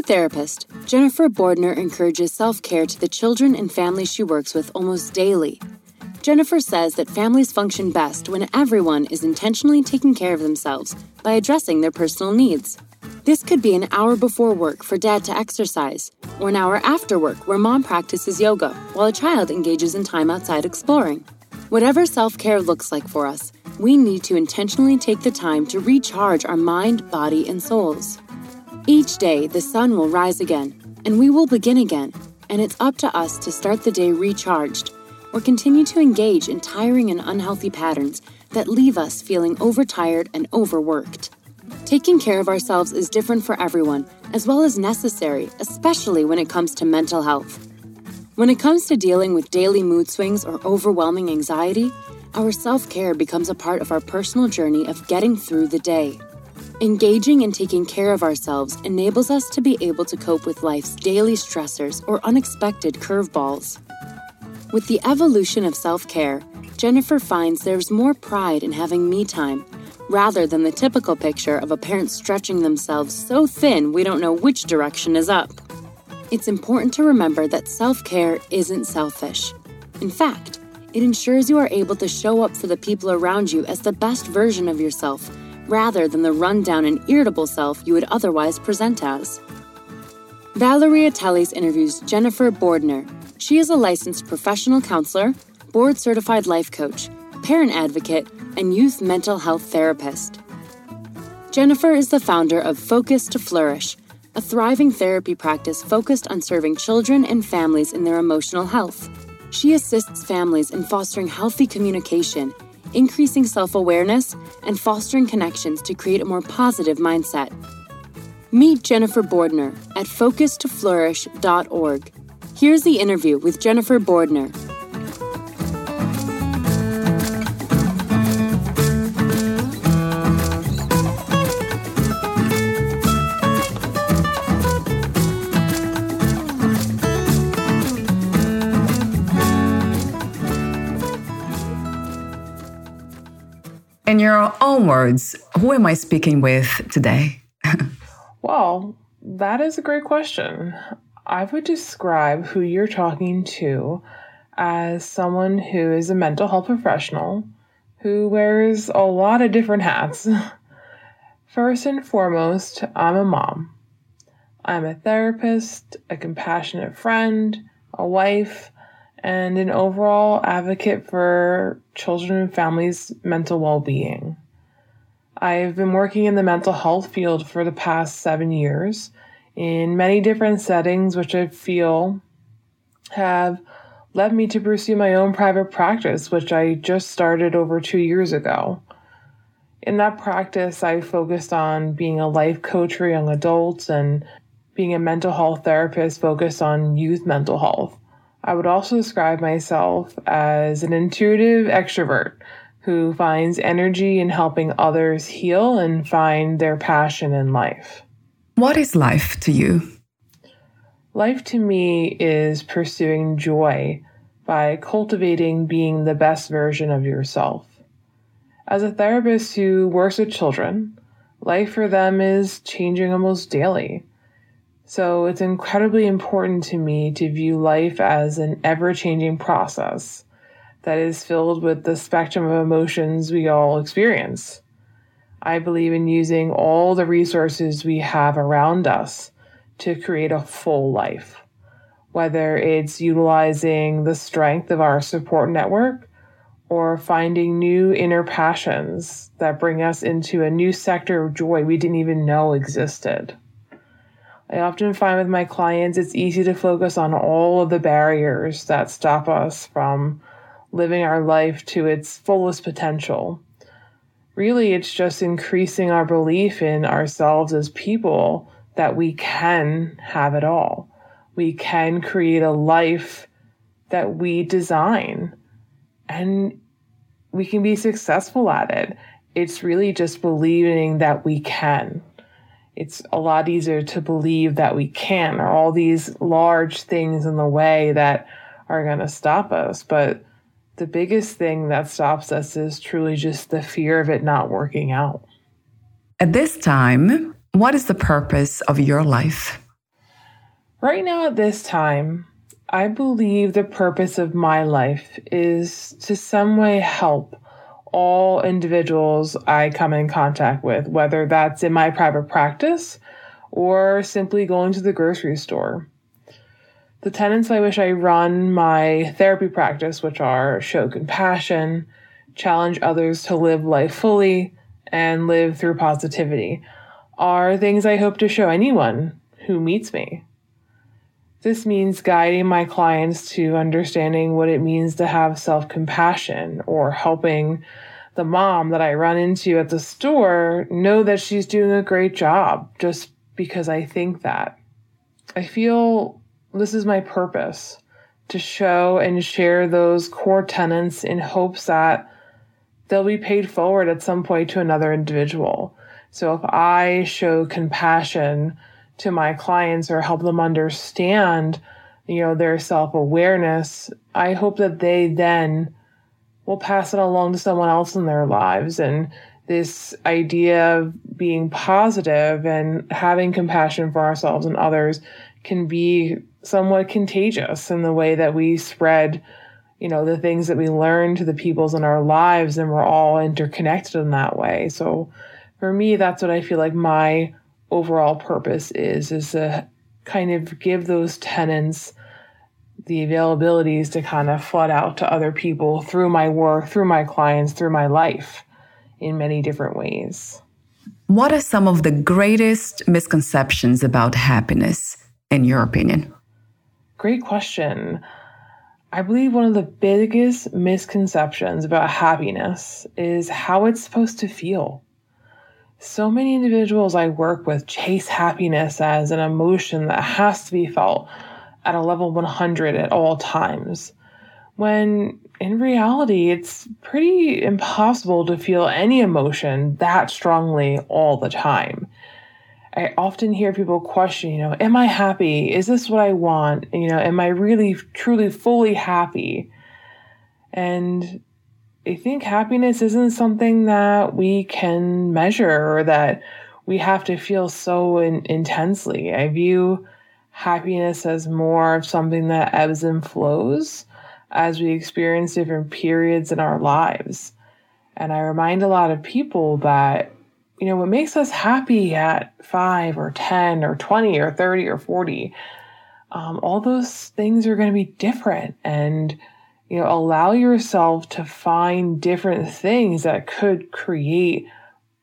A therapist, Jennifer Bordner encourages self care to the children and families she works with almost daily. Jennifer says that families function best when everyone is intentionally taking care of themselves by addressing their personal needs. This could be an hour before work for dad to exercise, or an hour after work where mom practices yoga while a child engages in time outside exploring. Whatever self care looks like for us, we need to intentionally take the time to recharge our mind, body, and souls. Each day, the sun will rise again, and we will begin again, and it's up to us to start the day recharged or continue to engage in tiring and unhealthy patterns that leave us feeling overtired and overworked. Taking care of ourselves is different for everyone, as well as necessary, especially when it comes to mental health. When it comes to dealing with daily mood swings or overwhelming anxiety, our self care becomes a part of our personal journey of getting through the day. Engaging and taking care of ourselves enables us to be able to cope with life's daily stressors or unexpected curveballs. With the evolution of self care, Jennifer finds there's more pride in having me time rather than the typical picture of a parent stretching themselves so thin we don't know which direction is up. It's important to remember that self care isn't selfish. In fact, it ensures you are able to show up for the people around you as the best version of yourself rather than the rundown and irritable self you would otherwise present as. Valeria Teles interviews Jennifer Bordner. She is a licensed professional counselor, board certified life coach, parent advocate, and youth mental health therapist. Jennifer is the founder of Focus to Flourish, a thriving therapy practice focused on serving children and families in their emotional health. She assists families in fostering healthy communication increasing self awareness, and fostering connections to create a more positive mindset. Meet Jennifer Bordner at focustoflourish.org. Here's the interview with Jennifer Bordner. In your own words, who am I speaking with today? well, that is a great question. I would describe who you're talking to as someone who is a mental health professional who wears a lot of different hats. First and foremost, I'm a mom. I'm a therapist, a compassionate friend, a wife, and an overall advocate for children and families' mental well being. I've been working in the mental health field for the past seven years in many different settings, which I feel have led me to pursue my own private practice, which I just started over two years ago. In that practice, I focused on being a life coach for young adults and being a mental health therapist focused on youth mental health. I would also describe myself as an intuitive extrovert who finds energy in helping others heal and find their passion in life. What is life to you? Life to me is pursuing joy by cultivating being the best version of yourself. As a therapist who works with children, life for them is changing almost daily. So it's incredibly important to me to view life as an ever changing process that is filled with the spectrum of emotions we all experience. I believe in using all the resources we have around us to create a full life, whether it's utilizing the strength of our support network or finding new inner passions that bring us into a new sector of joy we didn't even know existed. I often find with my clients it's easy to focus on all of the barriers that stop us from living our life to its fullest potential. Really, it's just increasing our belief in ourselves as people that we can have it all. We can create a life that we design and we can be successful at it. It's really just believing that we can. It's a lot easier to believe that we can, or all these large things in the way that are going to stop us. But the biggest thing that stops us is truly just the fear of it not working out. At this time, what is the purpose of your life? Right now, at this time, I believe the purpose of my life is to some way help all individuals I come in contact with, whether that's in my private practice or simply going to the grocery store. The tenets by which I run my therapy practice, which are show compassion, challenge others to live life fully, and live through positivity, are things I hope to show anyone who meets me. This means guiding my clients to understanding what it means to have self compassion or helping the mom that I run into at the store know that she's doing a great job just because I think that. I feel this is my purpose to show and share those core tenets in hopes that they'll be paid forward at some point to another individual. So if I show compassion to my clients or help them understand, you know, their self-awareness, I hope that they then will pass it along to someone else in their lives. And this idea of being positive and having compassion for ourselves and others can be somewhat contagious in the way that we spread you know the things that we learn to the peoples in our lives and we're all interconnected in that way. So for me that's what i feel like my overall purpose is is to kind of give those tenants the availabilities to kind of flood out to other people through my work through my clients through my life in many different ways what are some of the greatest misconceptions about happiness in your opinion Great question. I believe one of the biggest misconceptions about happiness is how it's supposed to feel. So many individuals I work with chase happiness as an emotion that has to be felt at a level 100 at all times, when in reality, it's pretty impossible to feel any emotion that strongly all the time. I often hear people question, you know, am I happy? Is this what I want? You know, am I really, truly, fully happy? And I think happiness isn't something that we can measure or that we have to feel so in, intensely. I view happiness as more of something that ebbs and flows as we experience different periods in our lives. And I remind a lot of people that you know, what makes us happy at five or 10 or 20 or 30 or 40, um, all those things are going to be different. And, you know, allow yourself to find different things that could create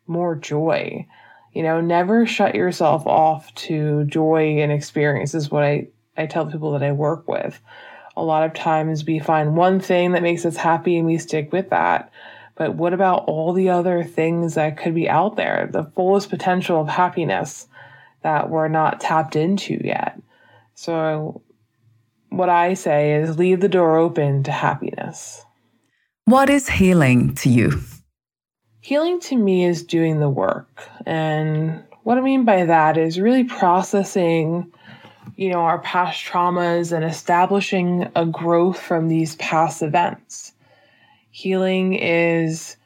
more joy. You know, never shut yourself off to joy and experience is what I, I tell people that I work with. A lot of times we find one thing that makes us happy and we stick with that. But what about all the other things that could be out there, the fullest potential of happiness that we're not tapped into yet? So, what I say is leave the door open to happiness. What is healing to you? Healing to me is doing the work. And what I mean by that is really processing, you know, our past traumas and establishing a growth from these past events. Healing is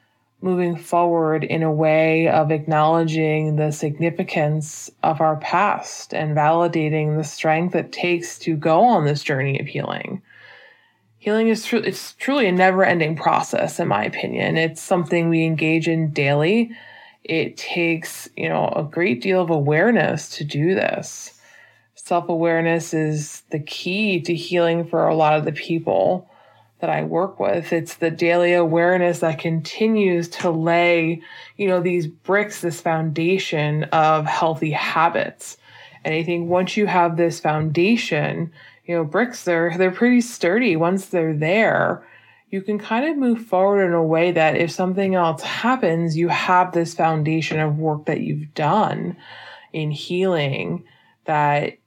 moving forward in a way of acknowledging the significance of our past and validating the strength it takes to go on this journey of healing. Healing is tr- it's truly a never-ending process in my opinion. It's something we engage in daily. it takes, you know, a great deal of awareness to do this. Self awareness is the key to healing for a lot of the people that I work with. It's the daily awareness that continues to lay, you know, these bricks, this foundation of healthy habits. And I think once you have this foundation, you know, bricks, they're, they're pretty sturdy. Once they're there, you can kind of move forward in a way that if something else happens, you have this foundation of work that you've done in healing that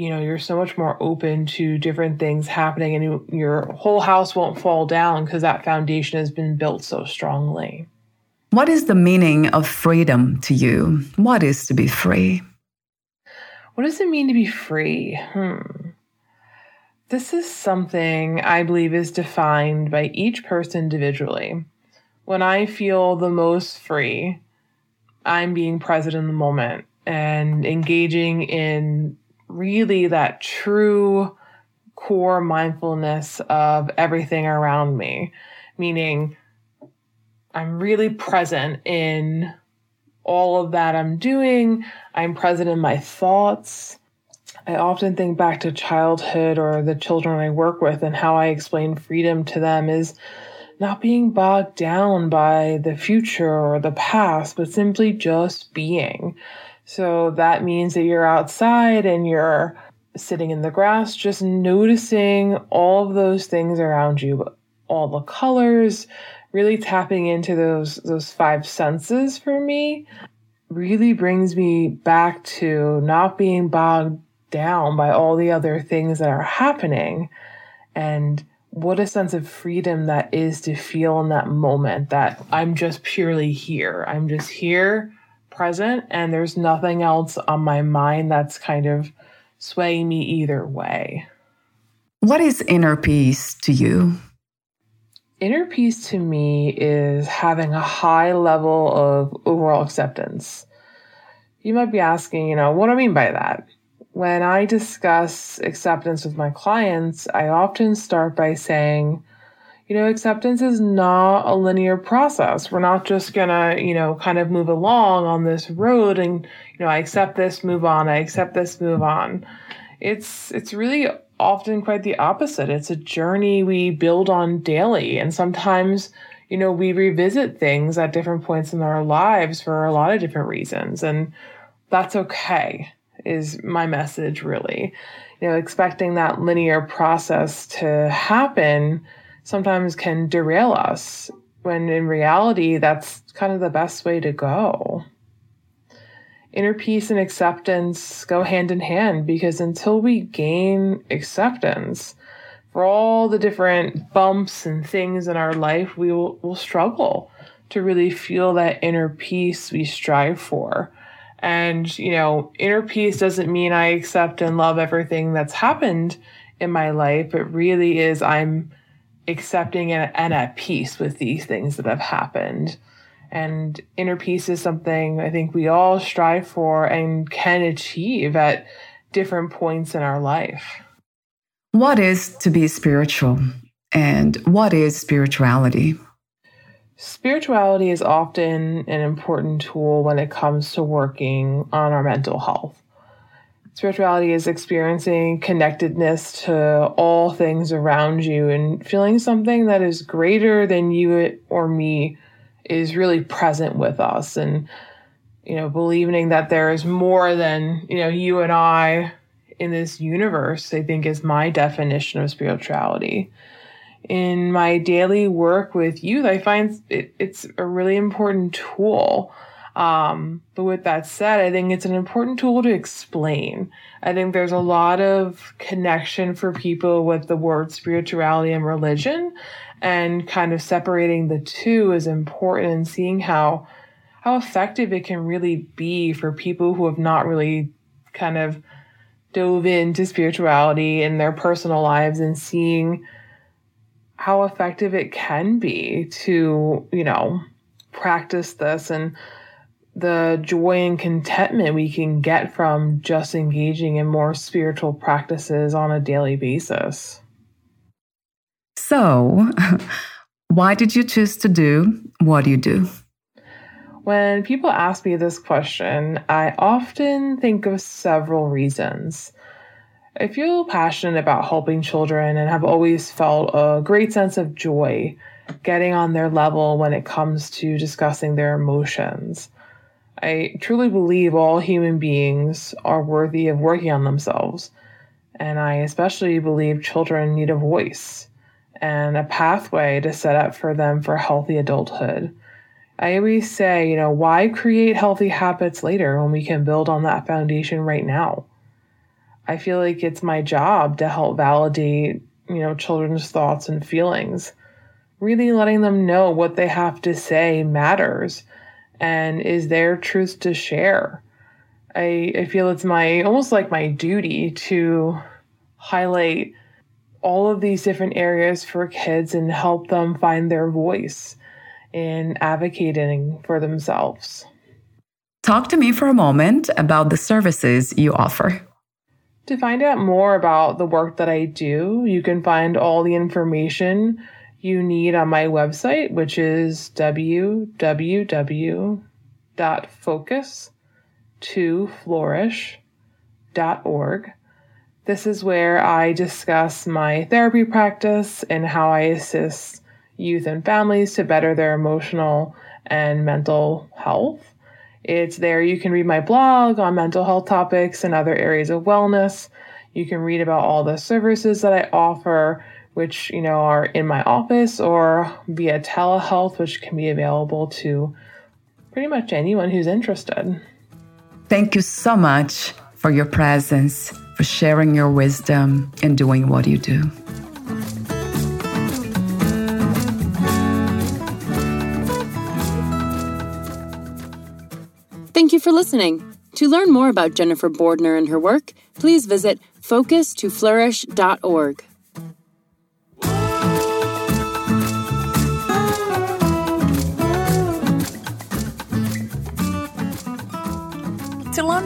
you know you're so much more open to different things happening and you, your whole house won't fall down because that foundation has been built so strongly. What is the meaning of freedom to you? What is to be free? What does it mean to be free? Hmm. This is something I believe is defined by each person individually. When I feel the most free, I'm being present in the moment and engaging in really that true core mindfulness of everything around me, meaning I'm really present in all of that I'm doing. I'm present in my thoughts. I often think back to childhood or the children I work with and how I explain freedom to them is not being bogged down by the future or the past, but simply just being. So that means that you're outside and you're sitting in the grass, just noticing all of those things around you, all the colors, really tapping into those those five senses for me really brings me back to not being bogged down by all the other things that are happening. And what a sense of freedom that is to feel in that moment that I'm just purely here. I'm just here, present, and there's nothing else on my mind that's kind of swaying me either way. What is inner peace to you? Inner peace to me is having a high level of overall acceptance. You might be asking, you know, what do I mean by that? when I discuss acceptance with my clients, I often start by saying, you know, acceptance is not a linear process. We're not just gonna, you know, kind of move along on this road and, you know, I accept this, move on, I accept this, move on. It's it's really often quite the opposite. It's a journey we build on daily. And sometimes, you know, we revisit things at different points in our lives for a lot of different reasons. And that's okay is my message really. You know, expecting that linear process to happen sometimes can derail us when in reality that's kind of the best way to go. Inner peace and acceptance go hand in hand because until we gain acceptance for all the different bumps and things in our life, we will will struggle to really feel that inner peace we strive for. And, you know, inner peace doesn't mean I accept and love everything that's happened in my life. It really is I'm accepting and, and at peace with these things that have happened. And inner peace is something I think we all strive for and can achieve at different points in our life. What is to be spiritual? And what is spirituality? Spirituality is often an important tool when it comes to working on our mental health. Spirituality is experiencing connectedness to all things around you and feeling something that is greater than you or me is really present with us and you know believing that there is more than you know you and I in this universe I think is my definition of spirituality in my daily work with youth, I find it, it's a really important tool. Um, but with that said, I think it's an important tool to explain. I think there's a lot of connection for people with the word spirituality and religion, and kind of separating the two is important and seeing how how effective it can really be for people who have not really kind of dove into spirituality in their personal lives and seeing how effective it can be to, you know, practice this and the joy and contentment we can get from just engaging in more spiritual practices on a daily basis. So, why did you choose to do what you do? When people ask me this question, I often think of several reasons. I feel passionate about helping children and have always felt a great sense of joy getting on their level when it comes to discussing their emotions. I truly believe all human beings are worthy of working on themselves, and I especially believe children need a voice and a pathway to set up for them for healthy adulthood. I always say, you know, why create healthy habits later when we can build on that foundation right now? I feel like it's my job to help validate, you know, children's thoughts and feelings. Really letting them know what they have to say matters and is their truth to share. I, I feel it's my almost like my duty to highlight all of these different areas for kids and help them find their voice in advocating for themselves. Talk to me for a moment about the services you offer. To find out more about the work that I do, you can find all the information you need on my website, which is www.focus2flourish.org. This is where I discuss my therapy practice and how I assist youth and families to better their emotional and mental health. It's there you can read my blog on mental health topics and other areas of wellness. You can read about all the services that I offer, which, you know, are in my office or via telehealth, which can be available to pretty much anyone who's interested. Thank you so much for your presence for sharing your wisdom and doing what you do. Thank you for listening. To learn more about Jennifer Bordner and her work, please visit focus2flourish.org.